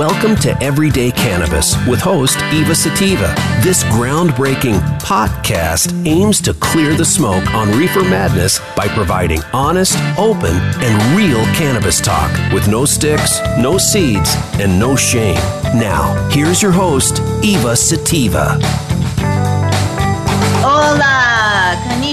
Welcome to Everyday Cannabis with host Eva Sativa. This groundbreaking podcast aims to clear the smoke on reefer madness by providing honest, open, and real cannabis talk with no sticks, no seeds, and no shame. Now, here's your host, Eva Sativa.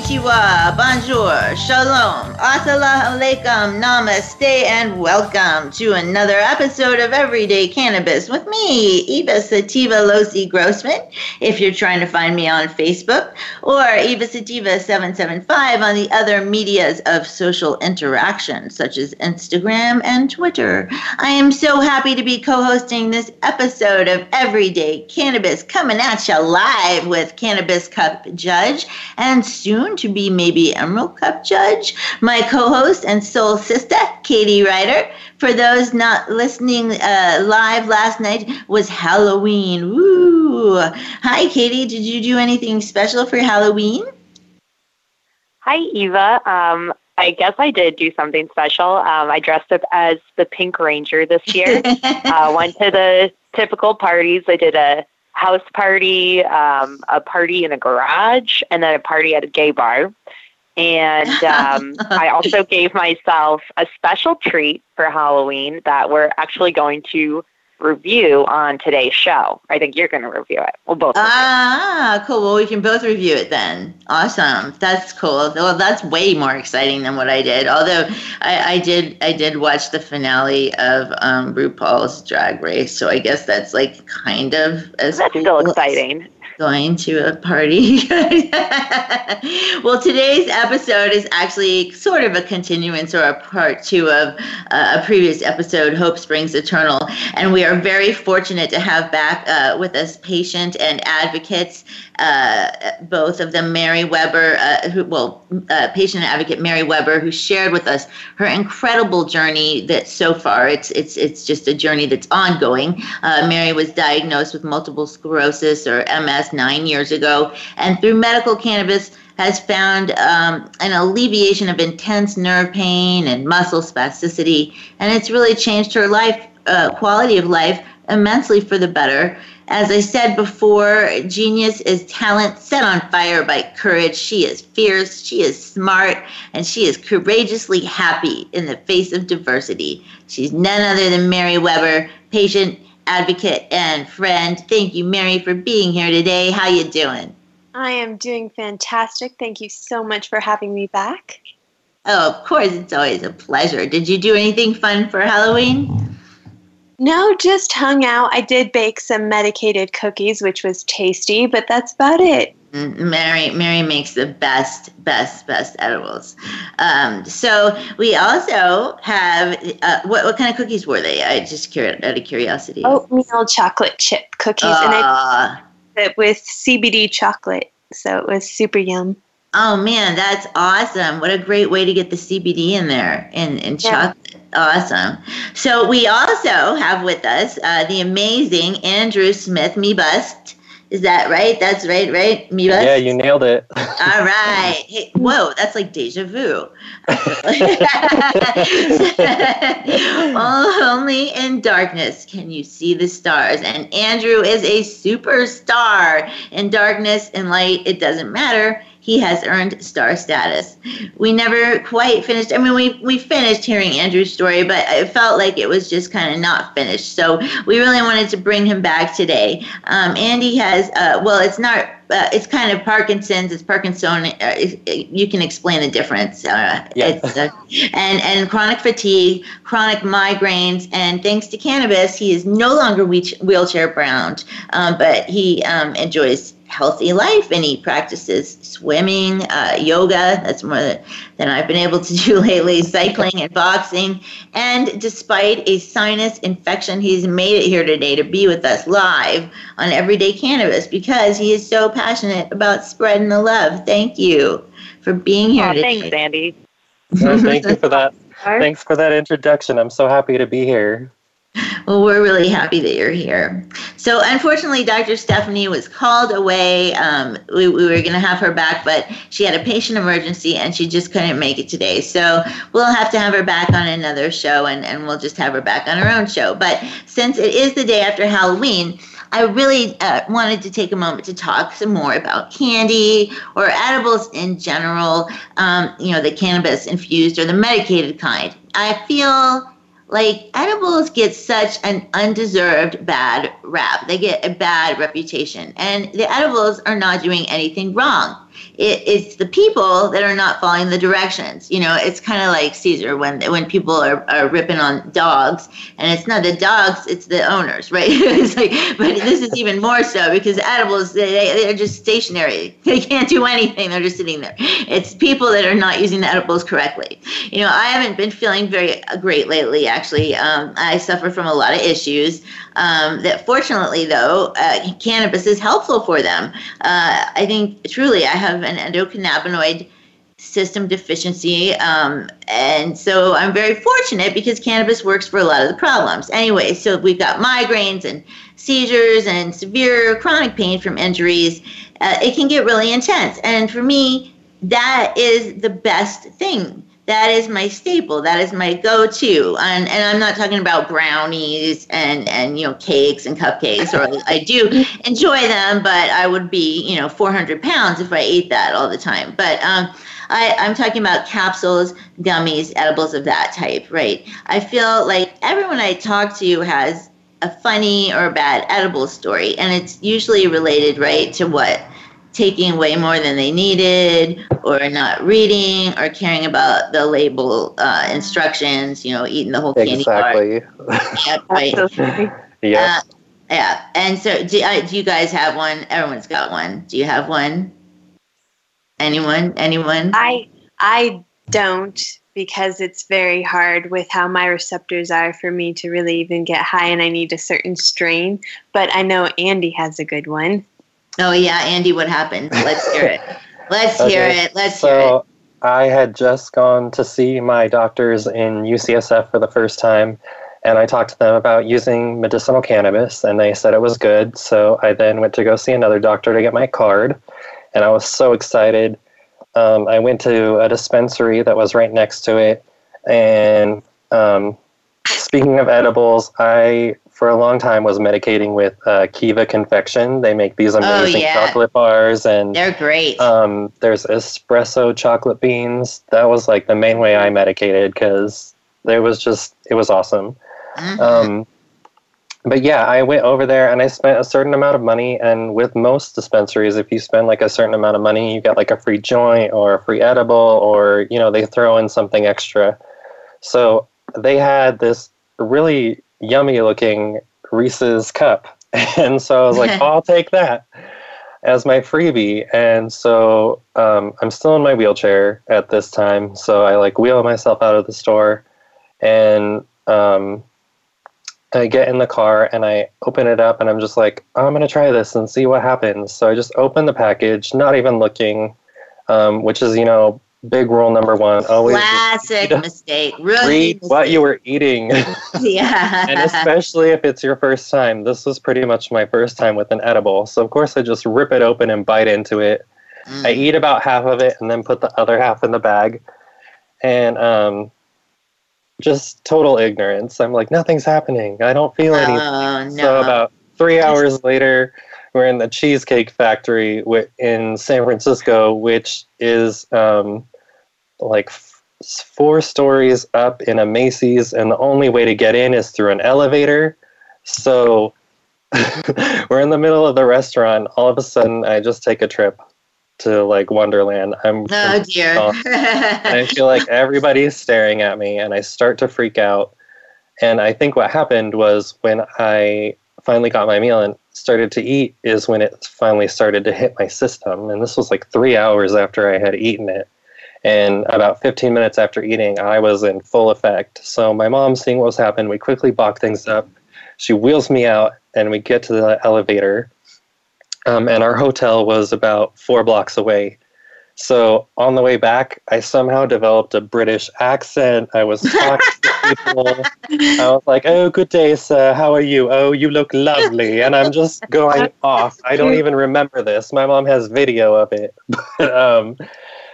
Konnichiwa, bonjour, shalom, assalamu alaikum, namaste, and welcome to another episode of Everyday Cannabis with me, Eva Sativa Losi Grossman. If you're trying to find me on Facebook, or Eva Sativa 775 on the other medias of social interaction, such as Instagram and Twitter. I am so happy to be co hosting this episode of Everyday Cannabis coming at you live with Cannabis Cup Judge and soon to be maybe Emerald Cup Judge, my co host and soul sister, Katie Ryder. For those not listening uh, live last night, was Halloween. Woo! Hi, Katie. Did you do anything special for Halloween? Hi, Eva. Um, I guess I did do something special. Um, I dressed up as the Pink Ranger this year. uh, went to the typical parties. I did a house party, um, a party in a garage, and then a party at a gay bar. And um, I also gave myself a special treat for Halloween that we're actually going to review on today's show. I think you're going to review it. We'll both. Ah, cool. Well, we can both review it then. Awesome. That's cool. Well, that's way more exciting than what I did. Although I, I did, I did watch the finale of um, RuPaul's Drag Race, so I guess that's like kind of as that's cool still as- exciting. Going to a party. well, today's episode is actually sort of a continuance or a part two of uh, a previous episode, Hope Springs Eternal. And we are very fortunate to have back uh, with us patient and advocates, uh, both of them, Mary Webber, uh, who, well, uh, patient and advocate Mary Webber, who shared with us her incredible journey that so far it's it's it's just a journey that's ongoing. Uh, Mary was diagnosed with multiple sclerosis or MS nine years ago, and through medical cannabis has found um, an alleviation of intense nerve pain and muscle spasticity, and it's really changed her life uh, quality of life immensely for the better. As I said before, genius is talent set on fire by courage. She is fierce, she is smart, and she is courageously happy in the face of diversity. She's none other than Mary Webber, patient, advocate, and friend. Thank you, Mary, for being here today. How you doing? I am doing fantastic. Thank you so much for having me back. Oh, of course, it's always a pleasure. Did you do anything fun for Halloween? No, just hung out. I did bake some medicated cookies, which was tasty, but that's about it. Mary, Mary makes the best, best, best edibles. Um, so we also have uh, what? What kind of cookies were they? I just cur- out of curiosity. Oatmeal chocolate chip cookies, and I it with CBD chocolate, so it was super yum. Oh man, that's awesome! What a great way to get the CBD in there and and Yeah. chocolate. Awesome. So we also have with us uh, the amazing Andrew Smith, Mebust. Is that right? That's right, right? Me. Yeah, you nailed it. All right. Hey, whoa, that's like deja vu. only in darkness can you see the stars. And Andrew is a superstar. In darkness and light, it doesn't matter. He has earned star status. We never quite finished. I mean, we, we finished hearing Andrew's story, but it felt like it was just kind of not finished. So we really wanted to bring him back today. Um, Andy has, uh, well, it's not uh, it's kind of Parkinson's. It's Parkinson. Uh, you can explain the difference. Uh, Yeah. It's, uh, and and chronic fatigue, chronic migraines, and thanks to cannabis, he is no longer wheelchair bound, um, but he um, enjoys healthy life and he practices swimming, uh, yoga. That's more than, than I've been able to do lately. Cycling and boxing. And despite a sinus infection, he's made it here today to be with us live on Everyday Cannabis because he is so passionate about spreading the love. Thank you for being here Aw, today. thanks, Andy. No, thank you for that. Thanks for that introduction. I'm so happy to be here. Well, we're really happy that you're here. So, unfortunately, Dr. Stephanie was called away. Um, we, we, were going to have her back, but she had a patient emergency and she just couldn't make it today. So, we'll have to have her back on another show and, and we'll just have her back on her own show. But since it is the day after Halloween, I really uh, wanted to take a moment to talk some more about candy or edibles in general, um, you know, the cannabis infused or the medicated kind. I feel like edibles get such an undeserved bad rap. They get a bad reputation. And the edibles are not doing anything wrong it, it's the people that are not following the directions. You know, it's kind of like Cesar when when people are, are ripping on dogs, and it's not the dogs, it's the owners, right? it's like, but this is even more so because animals they they're just stationary. They can't do anything. They're just sitting there. It's people that are not using the edibles correctly. You know, I haven't been feeling very great lately. Actually, um, I suffer from a lot of issues. Um, that fortunately, though, uh, cannabis is helpful for them. Uh, I think truly, I have an endocannabinoid system deficiency. Um, and so I'm very fortunate because cannabis works for a lot of the problems. Anyway, so we've got migraines and seizures and severe chronic pain from injuries. Uh, it can get really intense. And for me, that is the best thing that is my staple. That is my go-to. And and I'm not talking about brownies and and you know cakes and cupcakes. Or I do enjoy them, but I would be you know 400 pounds if I ate that all the time. But um, I, I'm talking about capsules, gummies, edibles of that type, right? I feel like everyone I talk to has a funny or bad edible story, and it's usually related, right, to what taking way more than they needed or not reading or caring about the label uh, instructions you know eating the whole candy exactly. Yeah, right. yeah. Uh, yeah. And so do, uh, do you guys have one? Everyone's got one. Do you have one? Anyone? Anyone? I i don't because it's very hard with how my receptors are for me to really even get high and i need a certain strain but i know andy has a good one Oh yeah, Andy, what happened? Let's hear it. Let's okay. hear it. Let's so, hear it. I had just gone to see my doctors in UCSF for the first time, and I talked to them about using medicinal cannabis, and they said it was good. So I then went to go see another doctor to get my card, and I was so excited. Um, I went to a dispensary that was right next to it, and um, speaking of edibles, I for a long time was medicating with uh, Kiva Confection. They make these oh, amazing oh, yeah. chocolate bars, and they're great. Um, there's espresso chocolate beans. That was like the main way I medicated because it was just it was awesome. Mm-hmm. Um, but yeah, I went over there and I spent a certain amount of money. And with most dispensaries, if you spend like a certain amount of money, you get like a free joint or a free edible, or you know they throw in something extra. So they had this really yummy looking Reese's cup. And so I was like, I'll take that as my freebie. And so um, I'm still in my wheelchair at this time. So I like wheel myself out of the store and um, I get in the car and I open it up and I'm just like, oh, I'm going to try this and see what happens. So I just open the package, not even looking, um, which is, you know, big rule number one always classic read, mistake really read mistake. what you were eating. Yeah. and especially if it's your first time. This was pretty much my first time with an edible so of course i just rip it open and bite into it. Mm. i eat about half of it and then put the other half in the bag. And um just total ignorance. I'm like nothing's happening. I don't feel anything oh, no. so about three hours later we're in the Cheesecake Factory in San Francisco, which is um, like four stories up in a Macy's, and the only way to get in is through an elevator. So we're in the middle of the restaurant. All of a sudden, I just take a trip to like Wonderland. I'm oh dear. I feel like everybody's staring at me, and I start to freak out. And I think what happened was when I finally got my meal and started to eat is when it finally started to hit my system. And this was like three hours after I had eaten it. And about 15 minutes after eating, I was in full effect. So my mom, seeing what was happening, we quickly balk things up. She wheels me out, and we get to the elevator. Um, and our hotel was about four blocks away. So on the way back, I somehow developed a British accent. I was talking people. I was like, "Oh, good day, sir. How are you? Oh, you look lovely." And I'm just going off. I don't even remember this. My mom has video of it, but um,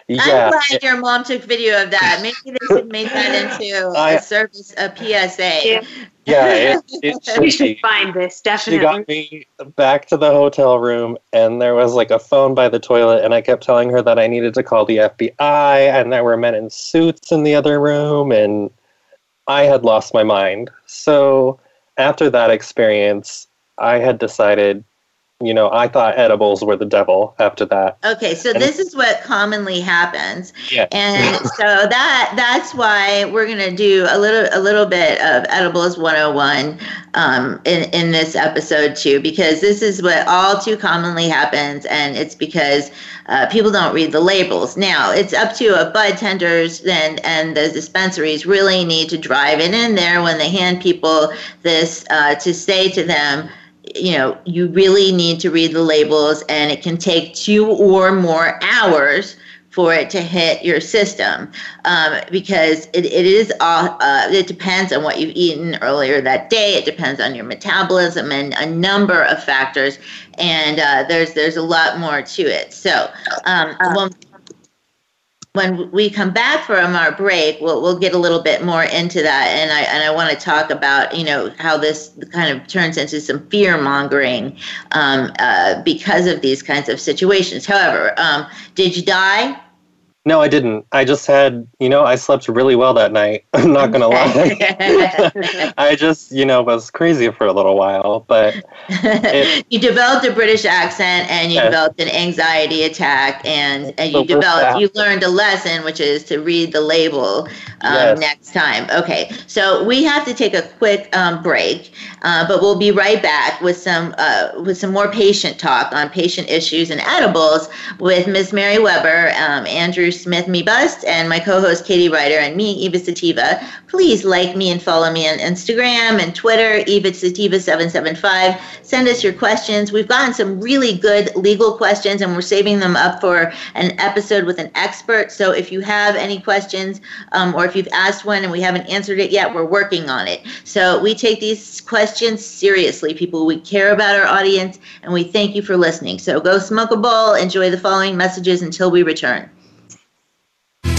yeah. I'm glad your mom took video of that. Maybe they should make that into I- a service, a PSA. Yeah. Yeah, it, it should We should find this definitely. She definitely. got me back to the hotel room, and there was like a phone by the toilet, and I kept telling her that I needed to call the FBI, and there were men in suits in the other room, and I had lost my mind. So after that experience, I had decided, you know, I thought edibles were the devil after that. Okay, so And- this is what commonly happens. Yeah. And so that that's why we're gonna do a little a little bit of edibles 101 um, in in this episode too, because this is what all too commonly happens, and it's because uh, people don't read the labels. Now it's up to a bud tenders and and the dispensaries really need to drive it in there when they hand people this uh, to say to them you know, you really need to read the labels, and it can take two or more hours for it to hit your system um, because it, it is all, uh, it depends on what you've eaten earlier that day. It depends on your metabolism and a number of factors and uh, there's there's a lot more to it. So um, when, when we come back from our break, we'll, we'll get a little bit more into that, and I and I want to talk about you know how this kind of turns into some fear mongering um, uh, because of these kinds of situations. However, um, did you die? No, I didn't. I just had, you know, I slept really well that night. I'm not going to lie. I just, you know, was crazy for a little while, but It- you developed a British accent and you developed an anxiety attack and, and you developed you learned a lesson which is to read the label um, Yes. next time. Okay, so we have to take a quick um, break, uh, but we'll be right back with some uh, with some more patient talk on patient issues and edibles with Ms. Mary Webber, um, Andrew Smith, Mebust, and my co-host Katie Ryder and me, Eva Sativa. Please like me and follow me on Instagram and Twitter, Eva Sativa seven seven five. Send us your questions. We've gotten some really good legal questions, and we're saving them up for an episode with an expert. So if you have any questions, um, or if you've asked one and we haven't answered it yet, we're working on it. So we take these questions seriously, people. We care about our audience, and we thank you for listening. So go smoke a bowl, enjoy the following messages until we return.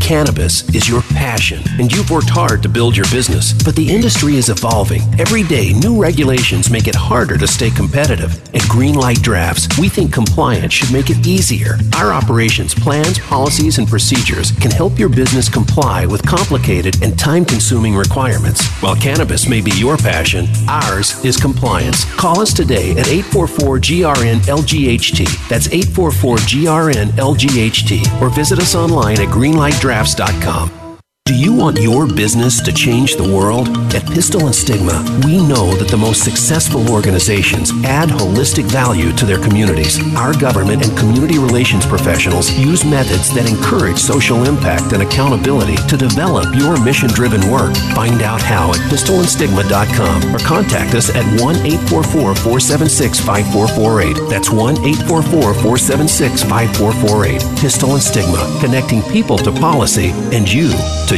Cannabis is your passion, and you've worked hard to build your business. But the industry is evolving. Every day, new regulations make it harder to stay competitive. At Greenlight Drafts, we think compliance should make it easier. Our operations plans, policies, and procedures can help your business comply with complicated and time consuming requirements. While cannabis may be your passion, ours is compliance. Call us today at 844 GRN LGHT. That's 844 GRN LGHT. Or visit us online at greenlightdrafts.com drafts.com. Do you want your business to change the world? At Pistil and Stigma, we know that the most successful organizations add holistic value to their communities. Our government and community relations professionals use methods that encourage social impact and accountability to develop your mission driven work. Find out how at pistolandstigma.com or contact us at 1 844 476 5448. That's 1 844 476 5448. Pistil and Stigma, connecting people to policy and you to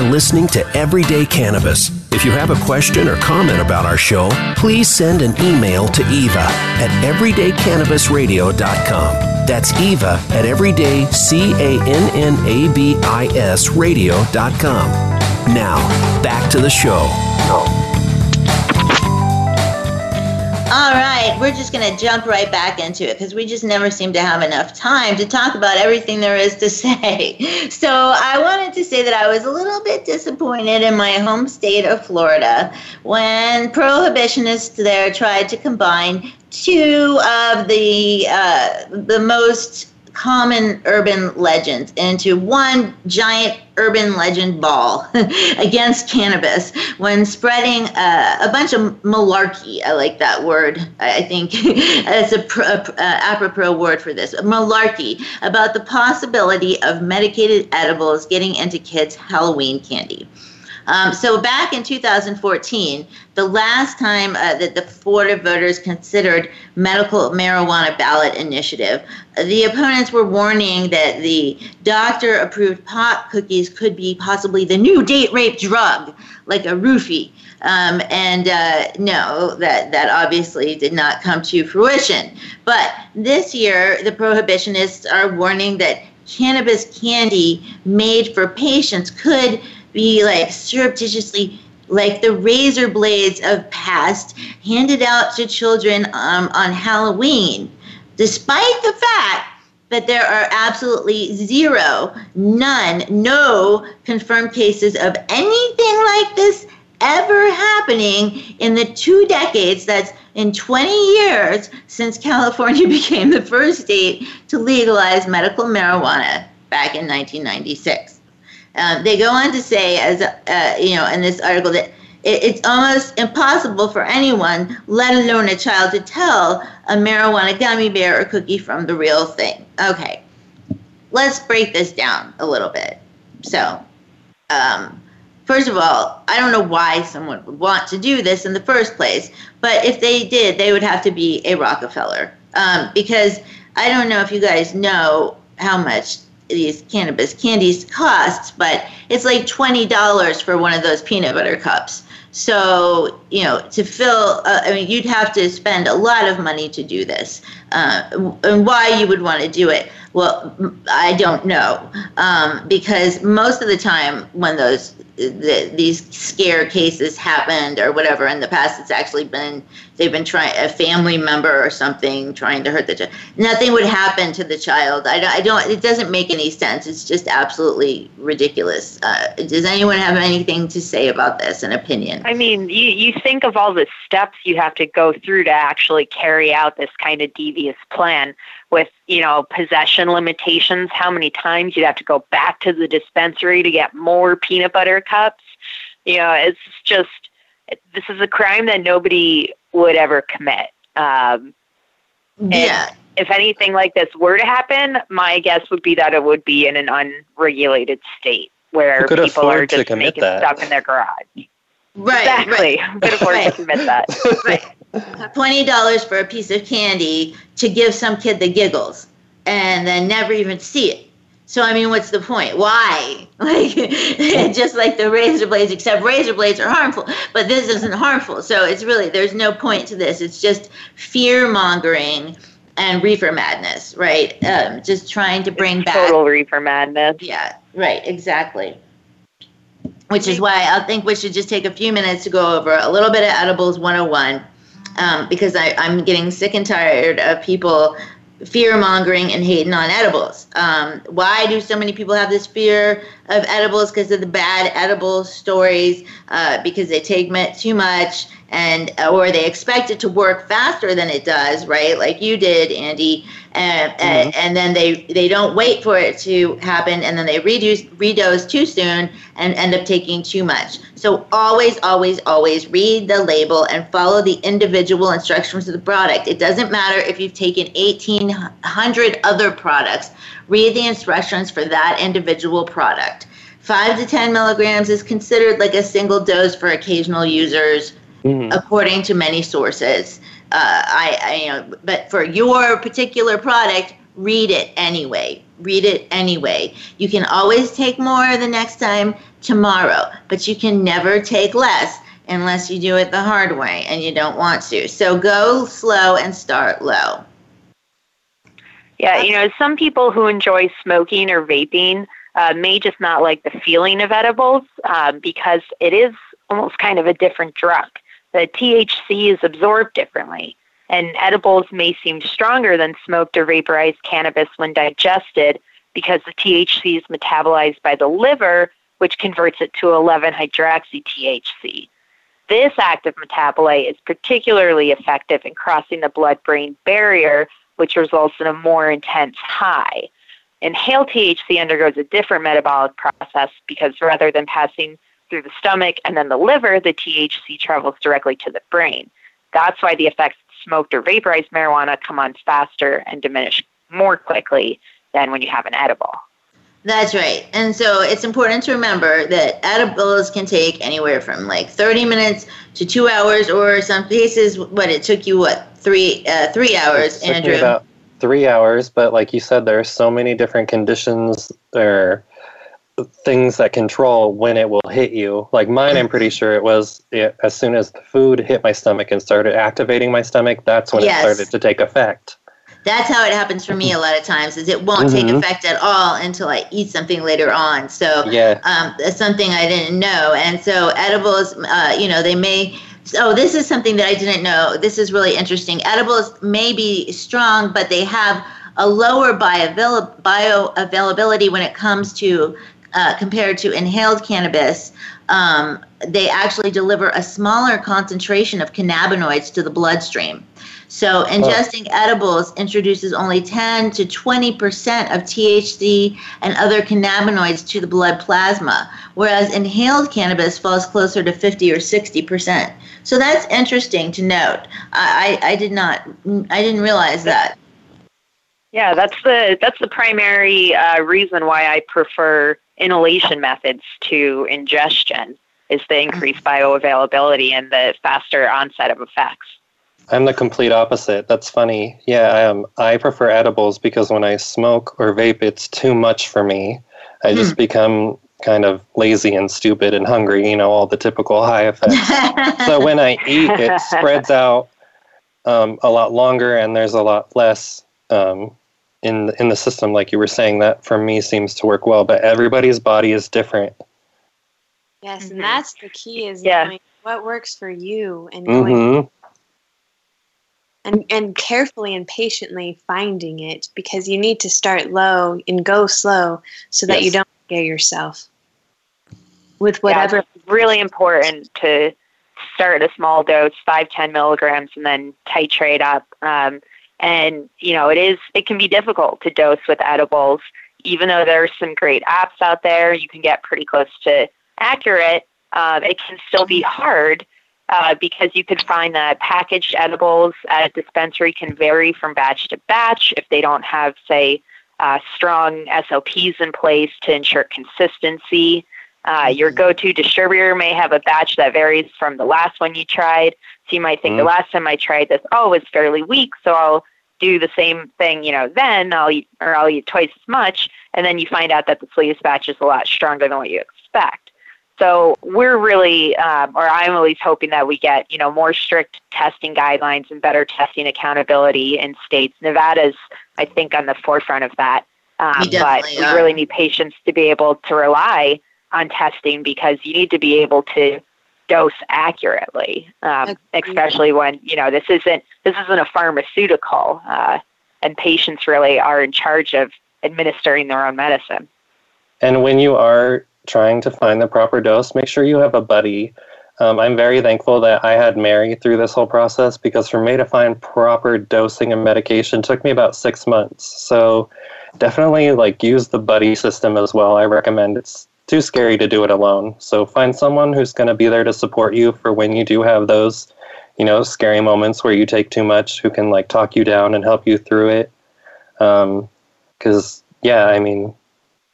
Are listening to Everyday Cannabis. If you have a question or comment about our show, please send an email to Eva at everydaycannabisradio.com. That's Eva at everydaycannabisradio.com. Now, back to the show. All right, we're just going to jump right back into it because we just never seem to have enough time to talk about everything there is to say. So, I wanted to say that I was a little bit disappointed in my home state of Florida when prohibitionists there tried to combine two of the uh, the most common urban legends into one giant urban legend ball against cannabis when spreading uh, a bunch of malarkey. I like that word. I think it's a, pr- a, apropos word for this. Malarkey about the possibility of medicated edibles getting into kids' Halloween candy. Um, so back in 2014, the last time uh, that the Florida voters considered medical marijuana ballot initiative, the opponents were warning that the doctor-approved pot cookies could be possibly the new date rape drug, like a roofie. Um, and uh, no, that that obviously did not come to fruition. But this year, the prohibitionists are warning that cannabis candy made for patients could be like surreptitiously like the razor blades of past handed out to children um, on Halloween, despite the fact that there are absolutely zero, none, no confirmed cases of anything like this ever happening in the two decades that's in 20 years since California became the first state to legalize medical marijuana back in 1996. Um, they go on to say, as uh, you know, in this article, that it, it's almost impossible for anyone, let alone a child, to tell a marijuana gummy bear or cookie from the real thing. Okay, let's break this down a little bit. So, um, first of all, I don't know why someone would want to do this in the first place, but if they did, they would have to be a Rockefeller. Um, because I don't know if you guys know how much these cannabis candies cost, but it's like twenty dollars for one of those peanut butter cups. So you know, to fill, uh, I mean, you'd have to spend a lot of money to do this. Uh, and why you would want to do it? Well, I don't know, um, because most of the time when those the, these scare cases happened or whatever in the past, it's actually been they've been trying a family member or something trying to hurt the child. Nothing would happen to the child. I, I don't. It doesn't make any sense. It's just absolutely ridiculous. Uh, does anyone have anything to say about this? An opinion? I mean, you you think of all the steps you have to go through to actually carry out this kind of devious plan with you know possession limitations how many times you'd have to go back to the dispensary to get more peanut butter cups you know it's just this is a crime that nobody would ever commit um, yeah if anything like this were to happen my guess would be that it would be in an unregulated state where people are just making that. stuff in their garage right exactly right. could afford right. to commit that right twenty dollars for a piece of candy to give some kid the giggles and then never even see it. So I mean, what's the point? Why? Like, just like the razor blades, except razor blades are harmful, but this isn't harmful. So it's really there's no point to this. It's just fear mongering and reefer madness, right? Um, just trying to bring it's back total reefer madness. Yeah, right, exactly. Which is why I think we should just take a few minutes to go over a little bit of edibles 101 um, because I, I'm getting sick and tired of people fear mongering and hating on edibles. Um, why do so many people have this fear of edibles? Because of the bad edible stories, uh, because they take too much and uh, or they expect it to work faster than it does, right? Like you did, Andy, and, mm-hmm. and, and then they they don't wait for it to happen, and then they reduce redose too soon and end up taking too much. So always, always, always read the label and follow the individual instructions of the product. It doesn't matter if you've taken 1,800 other products. Read the instructions for that individual product. Five to 10 milligrams is considered like a single dose for occasional users mm-hmm. according to many sources. Uh, I, I, you know, but for your particular product, read it anyway. Read it anyway. You can always take more the next time tomorrow, but you can never take less unless you do it the hard way and you don't want to. So go slow and start low. Yeah, you know, some people who enjoy smoking or vaping uh, may just not like the feeling of edibles um, because it is almost kind of a different drug the THC is absorbed differently. And edibles may seem stronger than smoked or vaporized cannabis when digested because the THC is metabolized by the liver, which converts it to 11 hydroxy THC. This active metabolite is particularly effective in crossing the blood brain barrier, which results in a more intense high. Inhaled THC undergoes a different metabolic process because rather than passing through the stomach and then the liver, the THC travels directly to the brain. That's why the effects of smoked or vaporized marijuana come on faster and diminish more quickly than when you have an edible. That's right. And so it's important to remember that edibles can take anywhere from like 30 minutes to two hours, or some cases, what it took you, what, three uh, three hours, it took Andrew? Me about three hours, but like you said, there are so many different conditions or things that control when it will hit you. Like mine, I'm pretty sure it was it, as soon as the food hit my stomach and started activating my stomach, that's when Yes. it started to take effect. That's how it happens for me a lot of times. Is it won't take Mhm. effect at all until I eat something later on. So Yeah. um, something I didn't know. And so edibles, uh, you know, they may. Oh, this is something that I didn't know. This is really interesting. Edibles may be strong, but they have a lower bioavail- bioavailability when it comes to uh, compared to inhaled cannabis. Um, they actually deliver a smaller concentration of cannabinoids to the bloodstream. So ingesting edibles introduces only 10 to 20 percent of THC and other cannabinoids to the blood plasma, whereas inhaled cannabis falls closer to 50 or 60 percent. So that's interesting to note. I, I, I did not, I didn't realize that. Yeah, that's the that's the primary uh, reason why I prefer inhalation methods to ingestion is the increased bioavailability and the faster onset of effects. I'm the complete opposite. That's funny. Yeah, um, I prefer edibles because when I smoke or vape, it's too much for me. I just become kind of lazy and stupid and hungry, you know, all the typical high effects. so when I eat, it spreads out um, a lot longer and there's a lot less um, in, in the system, like you were saying. That for me seems to work well, but everybody's body is different. Yes, Mhm. and that's the key is Yeah. knowing what works for you and going hmm and, and carefully and patiently finding it because you need to start low and go slow so that you don't scare yourself with Yeah, whatever it's really important to start a small dose, five, ten milligrams, and then titrate up. Um, and you know, it is it can be difficult to dose with edibles, even though there's some great apps out there. You can get pretty close to accurate. Uh, it can still be hard uh, because you could find that packaged edibles at a dispensary can vary from batch to batch if they don't have, say, uh, strong SOPs in place to ensure consistency. Uh, your go-to distributor may have a batch that varies from the last one you tried. So you might think the Mhm. last time I tried this, oh, it's fairly weak, so I'll do the same thing, you know, then I'll eat or I'll eat twice as much, and then you find out that the latest batch is a lot stronger than what you expect. So we're really, um, or I'm always hoping that we get, you know, more strict testing guidelines and better testing accountability in states. Nevada's, I think, on the forefront of that. Um, but we are. really need patients to be able to rely on testing because you need to be able to dose accurately, um, especially when you know this isn't this isn't a pharmaceutical, uh, and patients really are in charge of administering their own medicine. And when you are trying to find the proper dose, make sure you have a buddy. Um, I'm very thankful that I had Mary through this whole process because for me to find proper dosing and medication took me about six months. So definitely like use the buddy system as well. I recommend it's too scary to do it alone. So find someone who's going to be there to support you for when you do have those, you know, scary moments where you take too much, who can like talk you down and help you through it. Um, because yeah, I mean,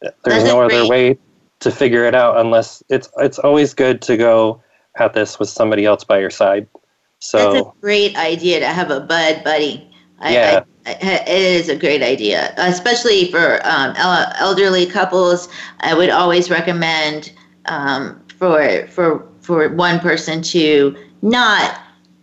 there's That's no other great- way to figure it out unless it's it's always good to go at this with somebody else by your side. So That's a great idea to have a bud buddy. I, Yeah. I, it is a great idea, especially for um, elderly couples. I would always recommend um, for for for one person to not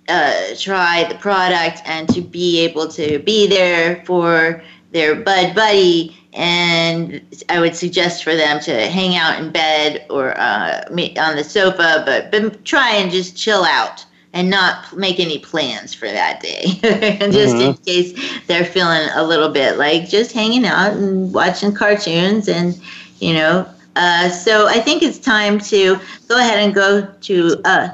uh, try the product and to be able to be there for their bud buddy. And I would suggest for them to hang out in bed or uh, on the sofa, but, but try and just chill out and not make any plans for that day. just mm-hmm. in case they're feeling a little bit like just hanging out and watching cartoons and, you know. Uh, so I think it's time to go ahead and go to. Uh,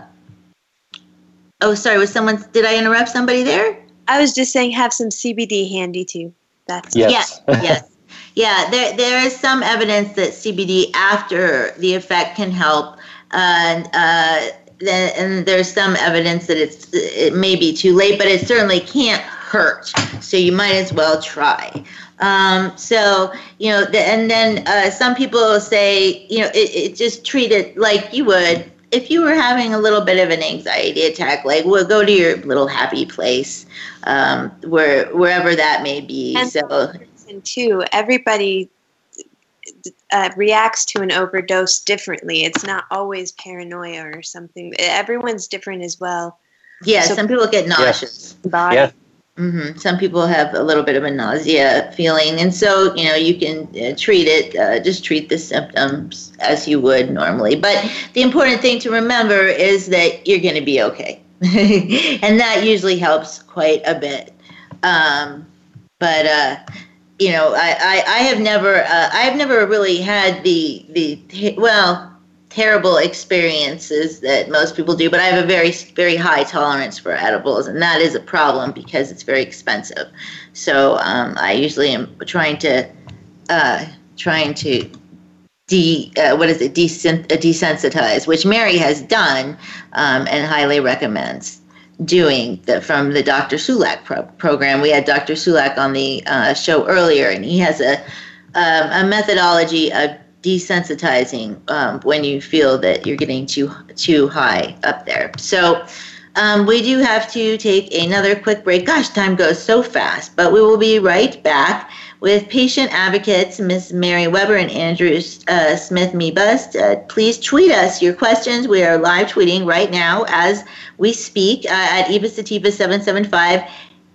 oh, sorry, was someone, did I interrupt somebody there? I was just saying have some CBD handy too. That's yes. Yeah, yes. Yeah, there, there is some evidence that CBD after the effect can help. And uh, and there's some evidence that it's it may be too late, but it certainly can't hurt. So you might as well try. Um, so you know, the, and then uh, some people say, you know, it, it just treat it like you would if you were having a little bit of an anxiety attack. Like, well, go to your little happy place, um, where wherever that may be. And so, too, everybody uh, reacts to an overdose differently. It's not always paranoia or something. Everyone's different as well. Yeah, so, some people get nauseous. Yeah. yeah. Mm-hmm. Some people have a little bit of a nausea feeling, and so you know you can uh, treat it. Uh, just treat the symptoms as you would normally. But the important thing to remember is that you're going to be okay, and that usually helps quite a bit. Um, but uh, you know, I, I, I have never, uh, I've never really had the, the, well, terrible experiences that most people do, but I have a very, very high tolerance for edibles, and that is a problem because it's very expensive. So um, I usually am trying to, uh, trying to de, uh, what is it, uh, desensitize, which Mary has done um, and highly recommends doing the, from the Dr. Sulak pro- program. We had Dr. Sulak on the uh, show earlier, and he has a um, a methodology of desensitizing um, when you feel that you're getting too too high up there. So. Um, we do have to take another quick break. Gosh, time goes so fast, but we will be right back with patient advocates Ms. Mary Webber and Andrew uh, Smith Mebust. Uh, please tweet us your questions. We are live tweeting right now as we speak uh, at Eva Sativa 775.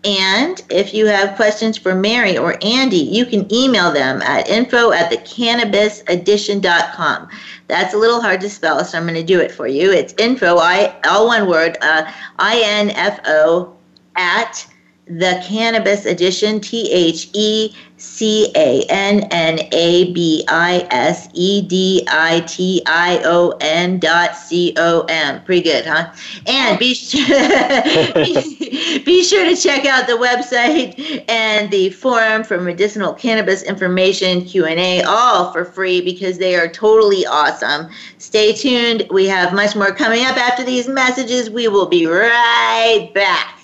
And if you have questions for Mary or Andy, you can email them at info at thecannabisedition.com. That's a little hard to spell, so I'm going to do it for you. It's info, I, all one word, uh, I-N-F-O at the cannabis edition T H E C A N N A B I S E D I T I O N dot C O M. Pretty good, huh? And be sure, be sure to check out the website and the forum for medicinal cannabis information Q&A all for free because they are totally awesome. Stay tuned. We have much more coming up after these messages. We will be right back.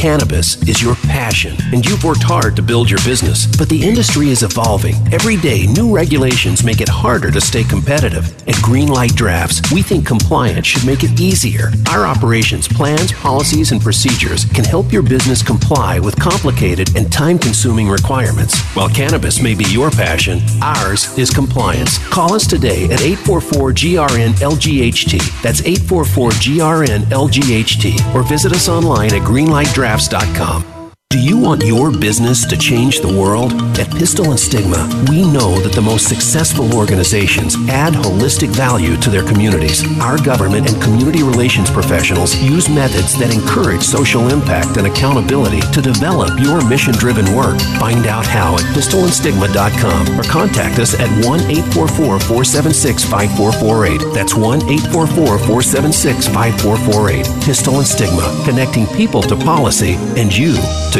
Cannabis is your passion, and you've worked hard to build your business. But the industry is evolving. Every day, new regulations make it harder to stay competitive. At Greenlight Drafts, we think compliance should make it easier. Our operations plans, policies, and procedures can help your business comply with complicated and time consuming requirements. While cannabis may be your passion, ours is compliance. Call us today at 844 GRN LGHT. That's 844 GRN LGHT. Or visit us online at Greenlight Drafts crafts.com. Do you want your business to change the world? At Pistil and Stigma, we know that the most successful organizations add holistic value to their communities. Our government and community relations professionals use methods that encourage social impact and accountability to develop your mission driven work. Find out how at pistolandstigma.com or contact us at 1 844 476 5448. That's 1 844 476 5448. Pistil and Stigma, connecting people to policy and you to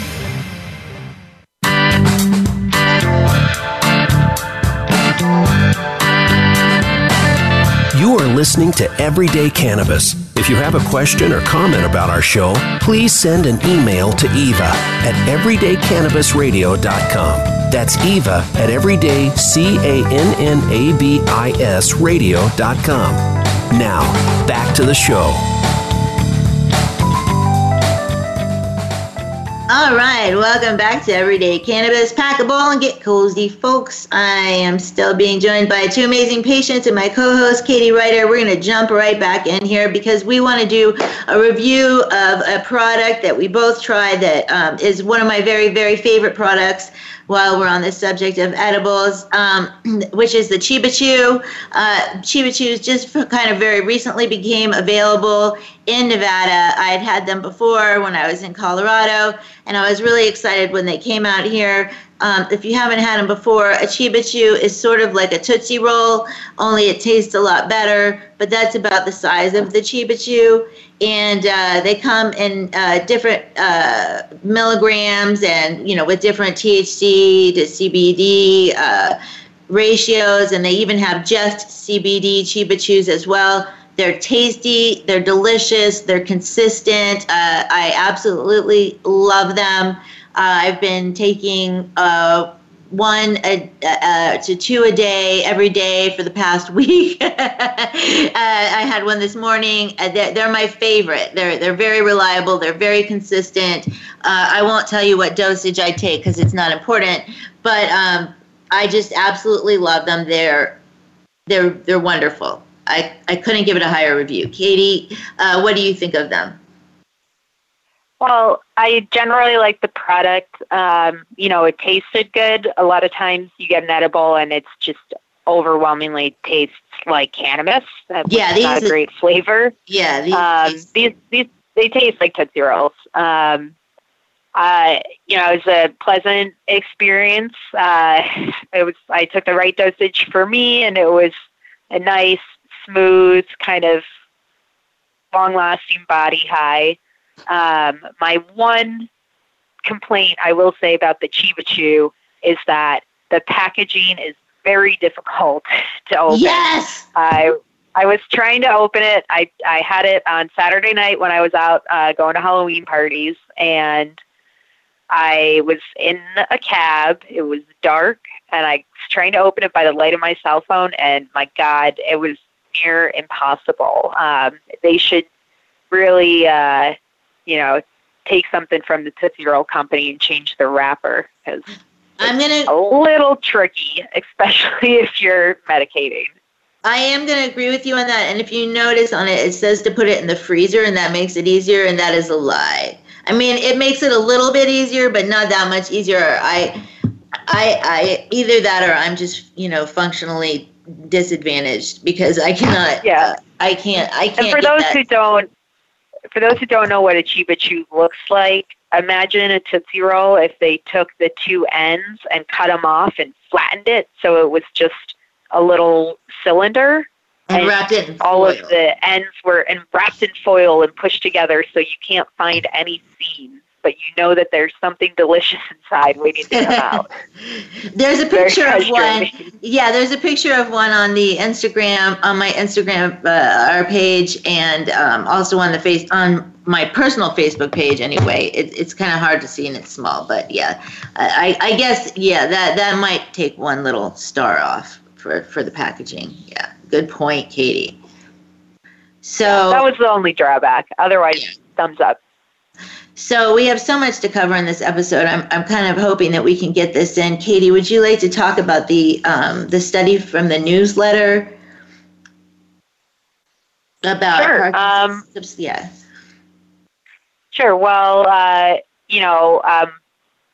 Listening to Everyday Cannabis. If you have a question or comment about our show, please send an email to Eva at everydaycannabisradio.com. That's Eva at everyday, C-A-N-N-A-B-I-S radio.com. Now, back to the show. All right, welcome back to Everyday Cannabis. Pack a ball and get cozy, folks. I am still being joined by two amazing patients and my co host, Katie Ryder. We're going to jump right back in here because we want to do a review of a product that we both tried that um, is one of my very, very favorite products while we're on the subject of edibles, um, which is the Chiba Chew. Uh, just kind of very recently became available in Nevada. I had had them before when I was in Colorado, and I was really excited when they came out here. Um, if you haven't had them before, a Chiba Chew is sort of like a Tootsie Roll, only it tastes a lot better, but that's about the size of the Chiba Chew and uh, they come in uh, different uh, milligrams and you know with different THC to CBD uh, ratios, and they even have just CBD Chiba Chews as well. They're tasty, they're delicious, they're consistent. Uh, I absolutely love them. Uh, I've been taking one a, uh, to two a day every day for the past week. uh, I had one this morning. Uh, they're, they're, my favorite. They're they're very reliable. They're very consistent. Uh, I won't tell you what dosage I take because it's not important. But um, I just absolutely love them. They're they're they're wonderful. I, I couldn't give it a higher review. Katie, uh, what do you think of them? Well, I generally like the product. Um, you know, it tasted good. A lot of times you get an edible and it's just overwhelmingly tastes like cannabis. Yeah, these not a great flavor. Yeah, these, um, these, these, these they taste like Tootsie Rolls. Um, uh, you know, it was a pleasant experience. Uh, it was I took the right dosage for me, and it was a nice, smooth, kind of long-lasting body high. Um, my one complaint I will say about the Chiba Chew is that the packaging is very difficult to open. Yes. I I was trying to open it. I I had it on Saturday night when I was out uh, going to Halloween parties, and I was in a cab. It was dark, and I was trying to open it by the light of my cell phone, and my God, it was near impossible. Um, they should really uh, you know, take something from the Tootsie Roll company and change the wrapper because I'm gonna a little tricky, especially if you're medicating. I am going to agree with you on that. And if you notice on it, it says to put it in the freezer, and that makes it easier, and that is a lie. I mean, it makes it a little bit easier, but not that much easier. I, I, I either that or I'm just you know functionally disadvantaged because I cannot. Yeah. Uh, I can't. I can't. And for those that. who don't, for those who don't know what a Chiba Chew looks like, imagine a Tootsie Roll if they took the two ends and cut them off and flattened it so it was just a little cylinder. And, and wrapped it all foil. of the ends were and wrapped in foil and pushed together so you can't find any seams but you know that there's something delicious inside waiting to come out. there's a picture of one. Yeah, there's a picture of one on the Instagram on my Instagram uh, our page, and um, also on the face on my personal Facebook page. Anyway, it, it's kind of hard to see and it's small, but yeah, I, I guess yeah that that might take one little star off for for the packaging. Yeah, good point, Katie. So yeah, that was the only drawback. Otherwise, yeah. thumbs up. So we have so much to cover in this episode. I'm, I'm kind of hoping that we can get this in. Katie, would you like to talk about the um, the study from the newsletter about sure. Um, yeah. Sure. Well, uh, you know, um,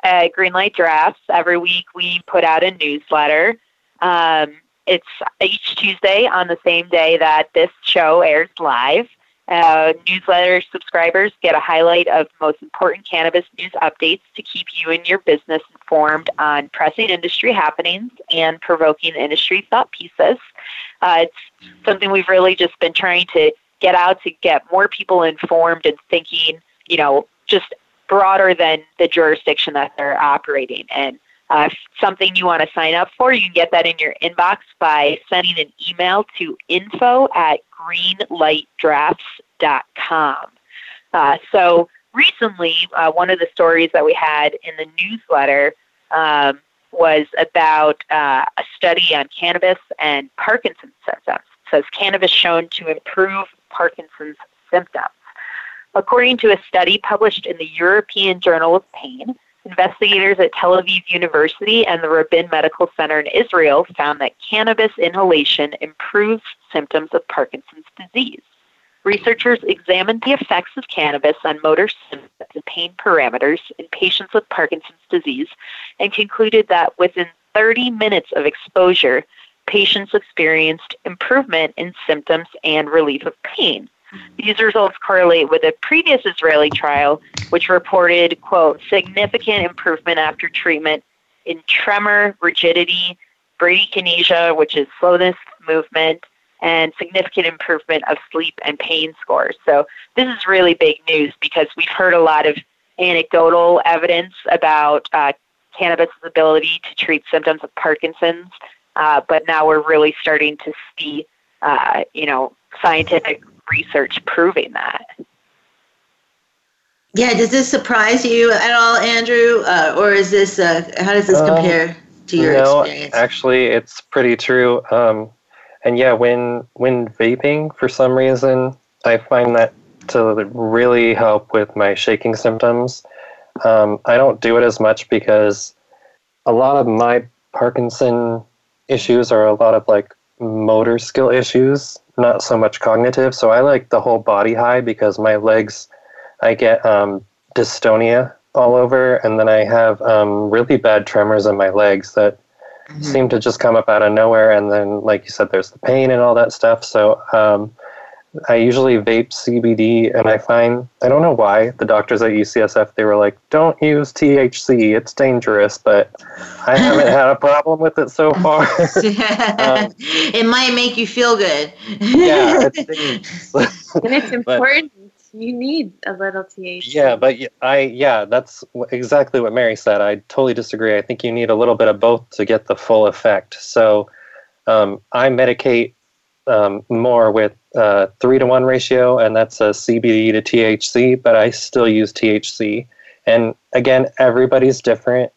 at Greenlight Drafts, every week we put out a newsletter. Um, it's each Tuesday on the same day that this show airs live. Uh, newsletter subscribers get a highlight of the most important cannabis news updates to keep you and your business informed on pressing industry happenings and provoking industry thought pieces. Uh, it's something we've really just been trying to get out to get more people informed and thinking, you know, just broader than the jurisdiction that they're operating in. Uh, something you want to sign up for, you can get that in your inbox by sending an email to info at greenlightdrafts.com. Uh, so recently, uh, one of the stories that we had in the newsletter um, was about uh, a study on cannabis and Parkinson's symptoms. It says cannabis shown to improve Parkinson's symptoms. According to a study published in the European Journal of Pain, investigators at Tel Aviv University and the Rabin Medical Center in Israel found that cannabis inhalation improves symptoms of Parkinson's disease. Researchers examined the effects of cannabis on motor symptoms and pain parameters in patients with Parkinson's disease and concluded that within 30 minutes of exposure, patients experienced improvement in symptoms and relief of pain. These results correlate with a previous Israeli trial, which reported, quote, significant improvement after treatment in tremor, rigidity, bradykinesia, which is slowness movement, and significant improvement of sleep and pain scores. So this is really big news because we've heard a lot of anecdotal evidence about uh, cannabis' ability to treat symptoms of Parkinson's, uh, but now we're really starting to see, uh, you know, scientific research proving that. Yeah, does this surprise you at all, Andrew, uh, or is this uh, how does this um, compare to your no, experience? actually, it's pretty true. Um, and yeah, when when vaping, for some reason, I find that to really help with my shaking symptoms. Um, I don't do it as much because a lot of my Parkinson issues are a lot of like motor skill issues, not so much cognitive. So I like the whole body high because my legs, I get um, dystonia all over, and then I have um, really bad tremors in my legs that mm-hmm. seem to just come up out of nowhere. And then, like you said, there's the pain and all that stuff. So um, I usually vape CBD, and I find I don't know why the doctors at UCSF they were like, "Don't use THC; it's dangerous." But I haven't had a problem with it so far. um, it might make you feel good. yeah, it's, and it's important you need a little THC. Yeah, but I yeah, that's exactly what Mary said. I totally disagree. I think you need a little bit of both to get the full effect. So um, I medicate um, more with uh, three to one ratio, and that's a CBD to THC. But I still use THC. And again, everybody's different.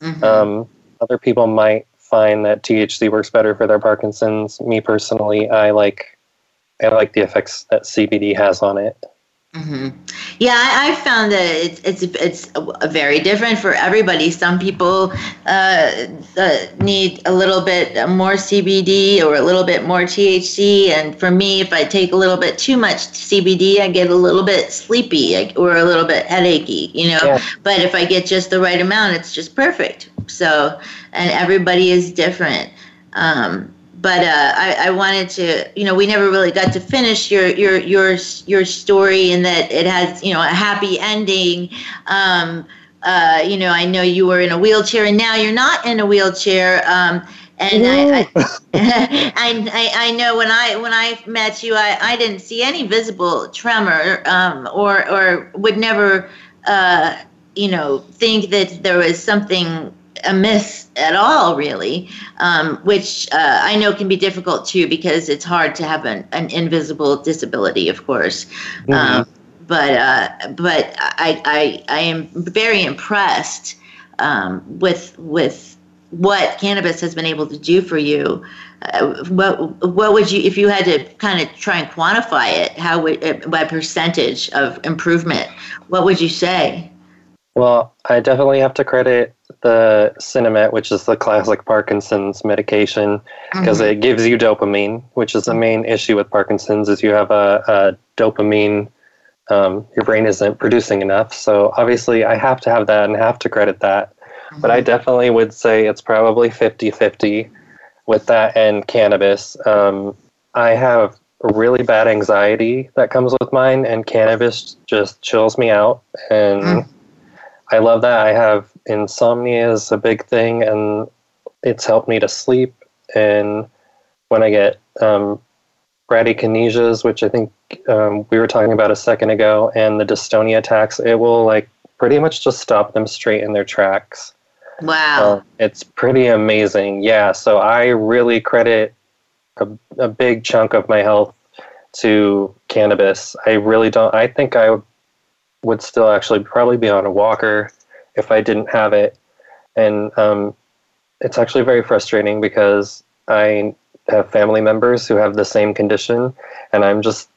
Mm-hmm. Um, other people might find that THC works better for their Parkinson's. Me personally, I like I like the effects that CBD has on it. Mm-hmm. Yeah, I, I, found that it's it's it's very different for everybody. Some people uh, uh, need a little bit more CBD or a little bit more THC, and for me, if I take a little bit too much CBD, I get a little bit sleepy or a little bit headachy. You know, yeah. but if I get just the right amount, it's just perfect. So, and everybody is different. Um, but uh, I, I, wanted to, you know, we never really got to finish your your your your story, and that it has, you know, a happy ending. Um, uh, you know, I know you were in a wheelchair, and now you're not in a wheelchair. Um, and I, I, I, I, know when I when I met you, I, I didn't see any visible tremor, um, or or would never, uh, you know, think that there was something amiss at all, really, um, which uh, I know can be difficult too because it's hard to have an, an invisible disability, of course. Mm-hmm. Um, but uh, but I, I I am very impressed um, with with what cannabis has been able to do for you. Uh, what what would you if you had to kind of try and quantify it? How would uh, by percentage of improvement? What would you say? Well, I definitely have to credit the Sinemet, which is the classic Parkinson's medication, because mm-hmm. it gives you dopamine, which is the main issue with Parkinson's. Is you have a, a dopamine, um, your brain isn't producing enough. So obviously, I have to have that and have to credit that. Mm-hmm. But I definitely would say it's probably 50-50 with that and cannabis. Um, I have really bad anxiety that comes with mine, and cannabis just chills me out and. Mm I love that. I have insomnia is a big thing, and it's helped me to sleep. And when I get um, bradykinesias, which I think um, we were talking about a second ago, and the dystonia attacks, it will like pretty much just stop them straight in their tracks. Wow. it's pretty amazing. Yeah. So I really credit a, a big chunk of my health to cannabis. I really don't, I think I would still actually probably be on a walker if I didn't have it. And um, it's actually very frustrating because I have family members who have the same condition, and I'm just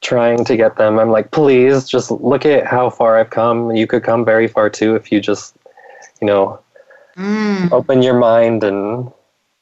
trying to get them. I'm like, please, just look at how far I've come. You could come very far too if you just, you know, mm. open your mind and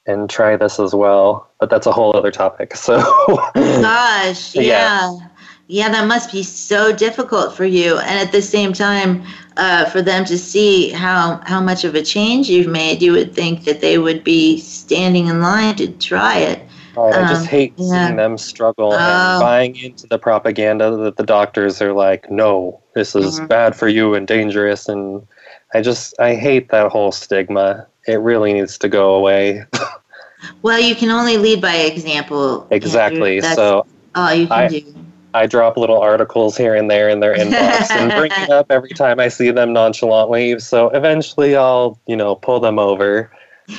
and try this as well. But that's a whole other topic. So, gosh, yeah. yeah. Yeah. that must be so difficult for you. And at the same time, uh, for them to see how, how much of a change you've made, you would think that they would be standing in line to try it. Oh, I just um, hate yeah. seeing them struggle oh. and buying into the propaganda that the doctors are like, no, this is mm-hmm. bad for you and dangerous. And I just, I hate that whole stigma. It really needs to go away. well, you can only lead by example. Exactly. So all you can I, do. I drop little articles here and there in their inbox and bring it up every time I see them nonchalantly. So eventually I'll, you know, pull them over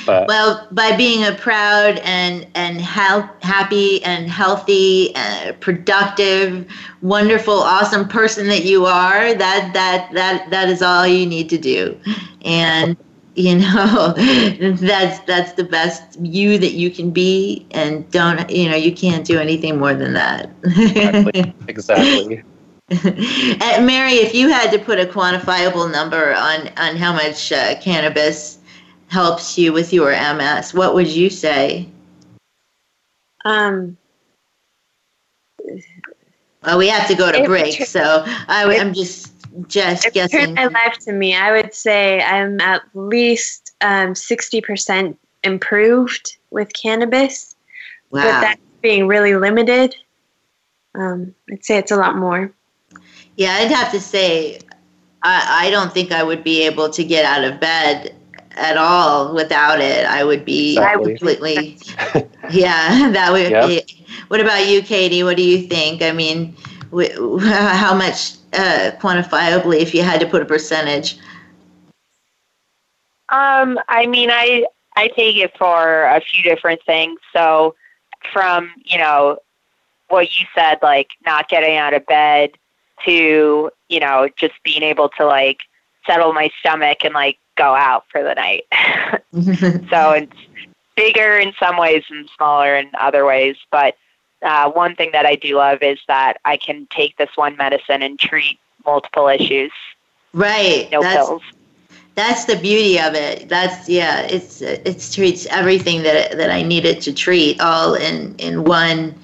but, well, by being a proud and and ha- happy and healthy, uh, productive, wonderful, awesome person that you are, that that that that is all you need to do, and you know that's that's the best you that you can be, and don't you know you can't do anything more than that. exactly. exactly. Mary, if you had to put a quantifiable number on on how much uh, cannabis helps you with your MS, what would you say? Um, well, we have to go to break, so I, am just just if guessing. Turned my life to me. I would say I'm at least um, sixty percent improved with cannabis, wow. but that's being really limited. Um, I'd say it's a lot more. Yeah, I'd have to say I, I don't think I would be able to get out of bed at all without it. I would be exactly. completely, yeah, that would yep. be. What about you, Katie? What do you think? I mean, how much uh, quantifiably, if you had to put a percentage? Um, I mean, I I take it for a few different things. So, from you know what you said, like not getting out of bed, to you know just being able to like settle my stomach and like go out for the night. so it's bigger in some ways and smaller in other ways. But uh, one thing that I do love is that I can take this one medicine and treat multiple issues. Right. No that's, pills. That's the beauty of it. That's yeah. It's it treats everything that that I needed to treat all in in one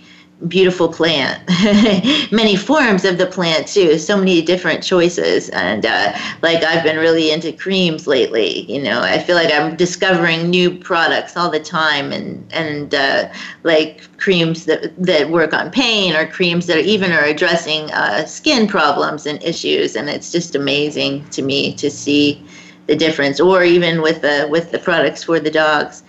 beautiful plant. Many forms of the plant too. So many different choices. And uh, like i've been really into creams lately you know. I feel like i'm discovering new products all the time. And and uh, like creams that that work on pain or creams that even are addressing uh, skin problems and issues. And it's just amazing to me to see the difference. Or even with the with the products for the dogs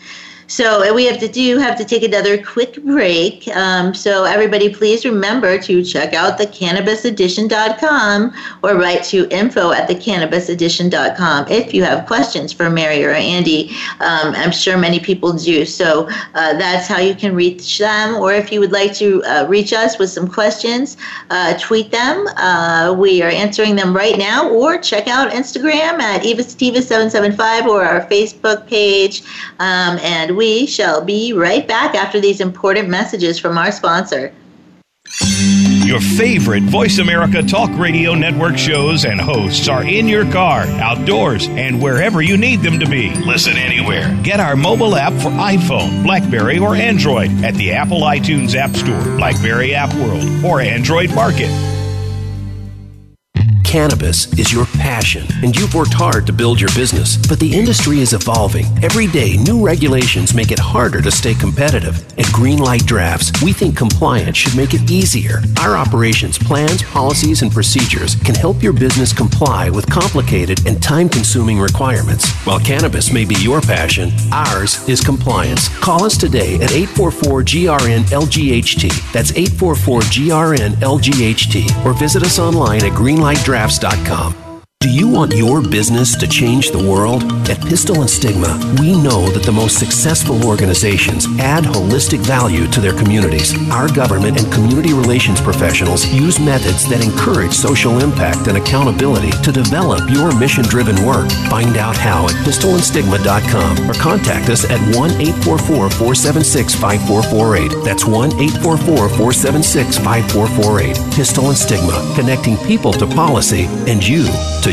so we have to do have to take another quick break. Um, so everybody, please remember to check out thecannabisedition.com or write to info at thecannabisedition.com if you have questions for Mary or Andy. Um, I'm sure many people do. So uh, that's how you can reach them. Or if you would like to uh, reach us with some questions, uh, tweet them. Uh, we are answering them right now. Or check out Instagram at evasativa775 or our Facebook page. Um, and we we shall be right back after these important messages from our sponsor. Your favorite Voice America Talk Radio Network shows and hosts are in your car, outdoors, and wherever you need them to be. Listen anywhere. Get our mobile app for iPhone, Blackberry, or Android at the Apple iTunes App Store, Blackberry App World, or Android Market cannabis is your passion and you've worked hard to build your business, but the industry is evolving. Every day, new regulations make it harder to stay competitive. At Greenlight Drafts, we think compliance should make it easier. Our operations plans, policies, and procedures can help your business comply with complicated and time consuming requirements. While cannabis may be your passion, ours is compliance. Call us today at 844 GRN LGHT. That's 844 GRN LGHT. Or visit us online at Greenlight Drafts drafts.com. Do you want your business to change the world? At Pistil and Stigma, we know that the most successful organizations add holistic value to their communities. Our government and community relations professionals use methods that encourage social impact and accountability to develop your mission driven work. Find out how at pistilandstigma.com or contact us at 1 844 476 5448. That's 1 844 476 5448. Pistil and Stigma, connecting people to policy and you to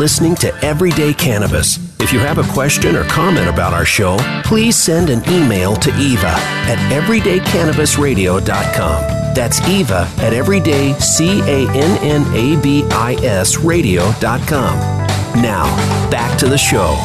Listening to Everyday Cannabis. If you have a question or comment about our show, please send an email to Eva at everydaycannabisradio.com. That's Eva at everyday, C-A-N-N-A-B-I-S radio.com. Now, back to the show.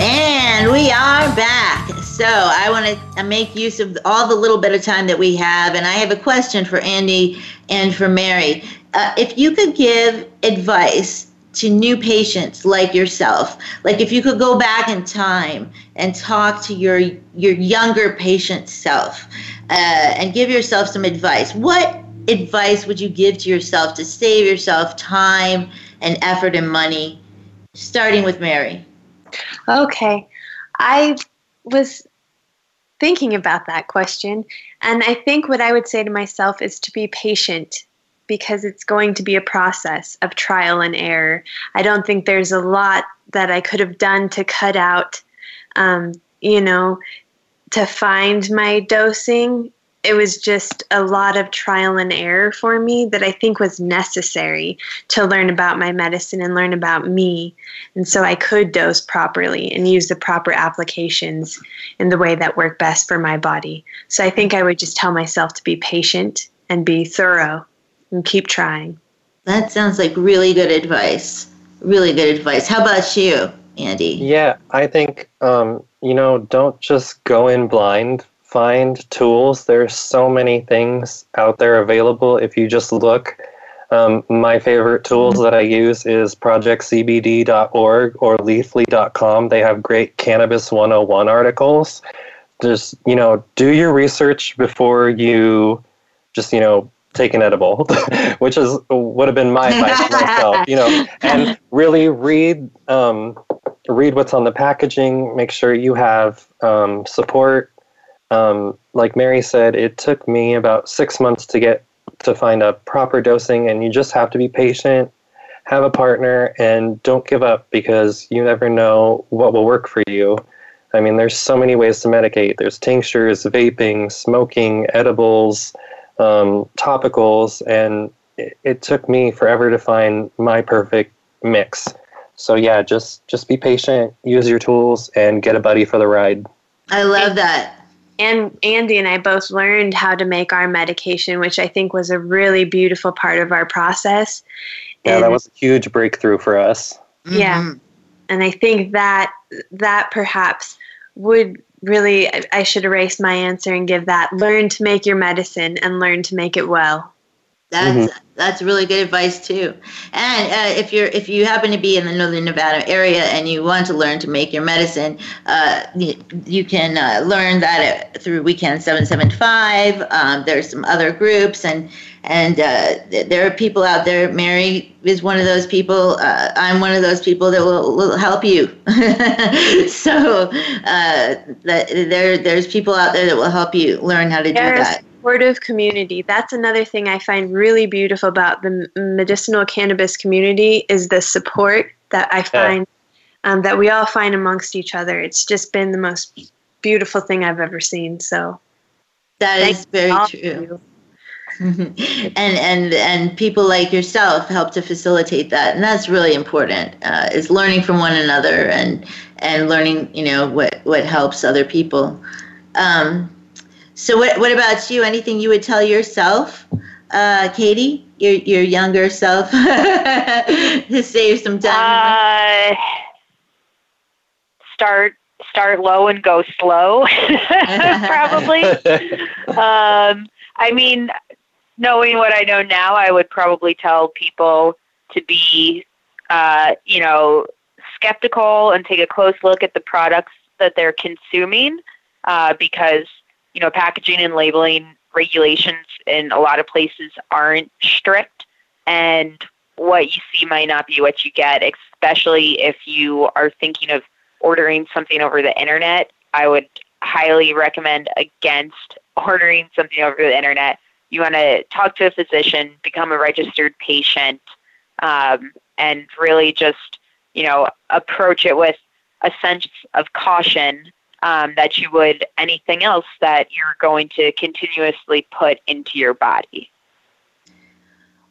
And we are back. So I want to uh, make use of all the little bit of time that we have, and I have a question for Andy and for Mary. Uh, if you could give advice to new patients like yourself, like if you could go back in time and talk to your your younger patient self uh, and give yourself some advice, what advice would you give to yourself to save yourself time and effort and money? Starting with Mary. Okay, I was thinking about that question, and I think what I would say to myself is to be patient because it's going to be a process of trial and error. I don't think there's a lot that I could have done to cut out, um, you know, to find my dosing. It was just a lot of trial and error for me that I think was necessary to learn about my medicine and learn about me. And so I could dose properly and use the proper applications in the way that work best for my body. So I think I would just tell myself to be patient and be thorough and keep trying. That sounds like really good advice. Really good advice. How about you, Andy? Yeah, I think, um, you know, don't just go in blind. Find tools. There's so many things out there available if you just look. Um, my favorite tools that I use is projectcbd.org or leafly.com. They have great Cannabis 101 articles. Just, you know, do your research before you just, you know, take an edible, which is would have been my advice to myself, you know, and really read um, read what's on the packaging. Make sure you have um, support. Um, like Mary said, it took me about six months to get to find a proper dosing, and you just have to be patient, have a partner, and don't give up because you never know what will work for you. I mean, there's so many ways to medicate. There's tinctures, vaping, smoking, edibles um, topicals, and it, it took me forever to find my perfect mix. So yeah, just just be patient, use your tools, and get a buddy for the ride. I love that. And Andy and I both learned how to make our medication, which I think was a really beautiful part of our process. Yeah, and that was a huge breakthrough for us. Yeah. Mm-hmm. And I think that that perhaps would really I should erase my answer and give that learn to make your medicine and learn to make it well. That's mm-hmm. That's really good advice too. And uh, if you're if you happen to be in the Northern Nevada area and you want to learn to make your medicine, uh, you, you, can uh, learn that through Weekend Seven Seven Five. Um, there's some other groups and and uh, there are people out there. Mary is one of those people. Uh, I'm one of those people that will, will help you. so uh, that there there's people out there that will help you learn how to there's, do that supportive community. That's another thing I find really beautiful about the medicinal cannabis community is the support that I find yeah. um, that we all find amongst each other. It's just been the most beautiful thing I've ever seen. So that is very true. and and and people like yourself help to facilitate that, and that's really important. Uh, is learning from one another and and learning, you know, what what helps other people. Um, so what what about you? Anything you would tell yourself, uh, Katie, your your younger self, to save some time? Uh, start start low and go slow, probably. um, I mean, knowing what I know now, I would probably tell people to be, uh, you know, skeptical and take a close look at the products that they're consuming, uh, because you know, packaging and labeling regulations in a lot of places aren't strict, and what you see might not be what you get, especially if you are thinking of ordering something over the internet. I would highly recommend against ordering something over the internet. You want to talk to a physician, become a registered patient, um, and really just, you know, approach it with a sense of caution um, that you would anything else that you're going to continuously put into your body.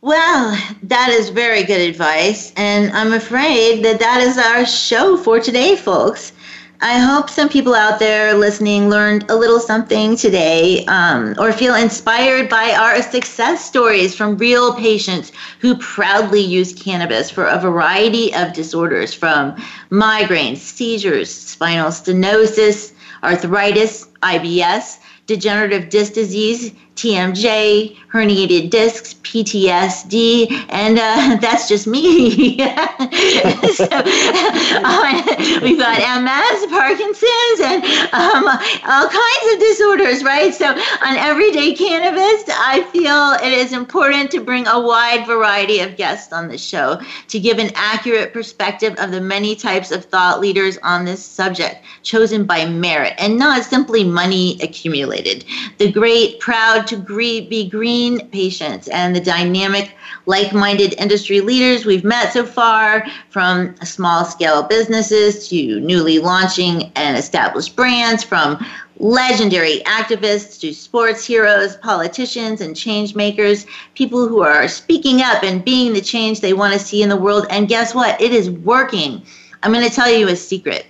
Well, that is very good advice. And I'm afraid that that is our show for today, folks. I hope some people out there listening learned a little something today um, or feel inspired by our success stories from real patients who proudly use cannabis for a variety of disorders from migraines, seizures, spinal stenosis, arthritis, IBS, degenerative disc disease, TMJ, herniated discs, PTSD, and uh, that's just me. so, uh, we've got MS, Parkinson's, and um, all kinds of disorders, right? So, on Everyday Cannabis, I feel it is important to bring a wide variety of guests on the show to give an accurate perspective of the many types of thought leaders on this subject, chosen by merit and not simply money accumulated. The great, proud, to be green patients and the dynamic, like minded industry leaders we've met so far, from small scale businesses to newly launching and established brands, from legendary activists to sports heroes, politicians, and change makers, people who are speaking up and being the change they want to see in the world. And guess what? It is working. I'm going to tell you a secret.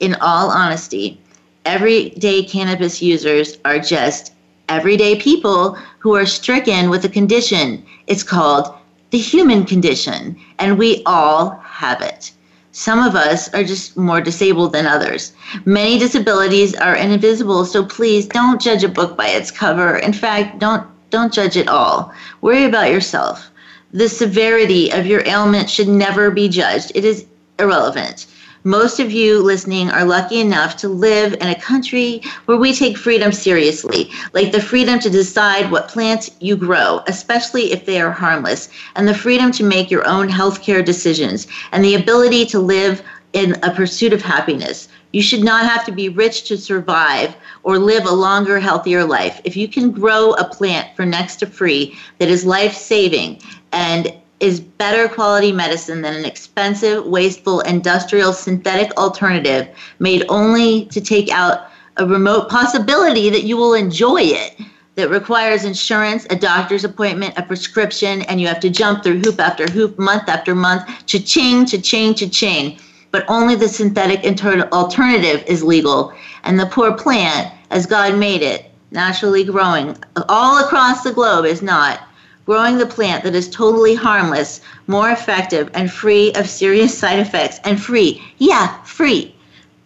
In all honesty, everyday cannabis users are just everyday people who are stricken with a condition. It's called the human condition, and we all have it. Some of us are just more disabled than others. Many disabilities are invisible, so please don't judge a book by its cover. In fact, don't don't judge at all. Worry about yourself. The severity of your ailment should never be judged. It is irrelevant. Most of you listening are lucky enough to live in a country where we take freedom seriously, like the freedom to decide what plants you grow, especially if they are harmless, and the freedom to make your own healthcare decisions, and the ability to live in a pursuit of happiness. You should not have to be rich to survive or live a longer, healthier life. If you can grow a plant for next to free that is life saving and is better quality medicine than an expensive, wasteful, industrial synthetic alternative made only to take out a remote possibility that you will enjoy it that requires insurance, a doctor's appointment, a prescription, and you have to jump through hoop after hoop, month after month, cha-ching, cha-ching, cha-ching. But only the synthetic inter- alternative is legal, and the poor plant, as God made it, naturally growing all across the globe, is not growing the plant that is totally harmless, more effective, and free of serious side effects. And free, yeah, free.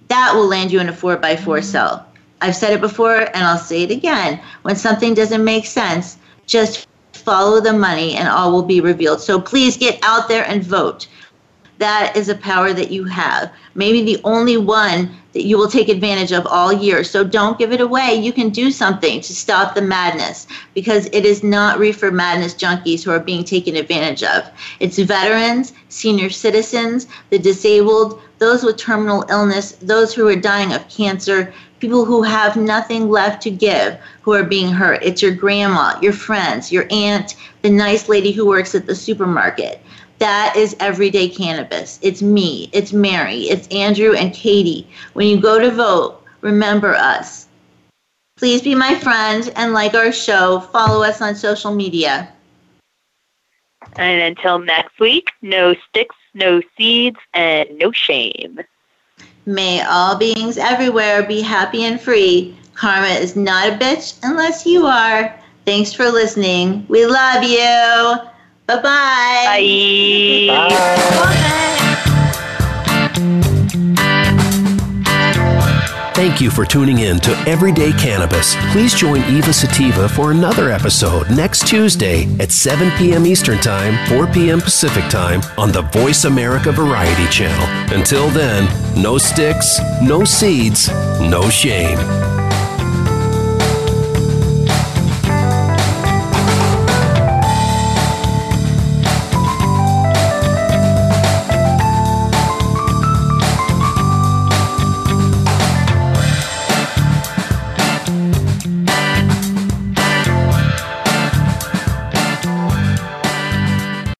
That will land you in a 4x4 mm-hmm. cell. I've said it before and I'll say it again. When something doesn't make sense, just follow the money and all will be revealed. So please get out there and vote. That is a power that you have. Maybe the only one that you will take advantage of all year. So don't give it away. You can do something to stop the madness because it is not reefer madness junkies who are being taken advantage of. It's veterans, senior citizens, the disabled, those with terminal illness, those who are dying of cancer, people who have nothing left to give who are being hurt. It's your grandma, your friends, your aunt, the nice lady who works at the supermarket. That is everyday cannabis. It's me, it's Mary, it's Andrew and Katie. When you go to vote, remember us. Please be my friend and like our show. Follow us on social media. And until next week, no sticks, no seeds, and no shame. May all beings everywhere be happy and free. Karma is not a bitch unless you are. Thanks for listening. We love you. Bye-bye. Bye. Bye. Thank you for tuning in to Everyday Cannabis. Please join Eva Sativa for another episode next Tuesday at 7 p.m. Eastern Time, 4 p.m. Pacific Time on the Voice America Variety Channel. Until then, no sticks, no seeds, no shame.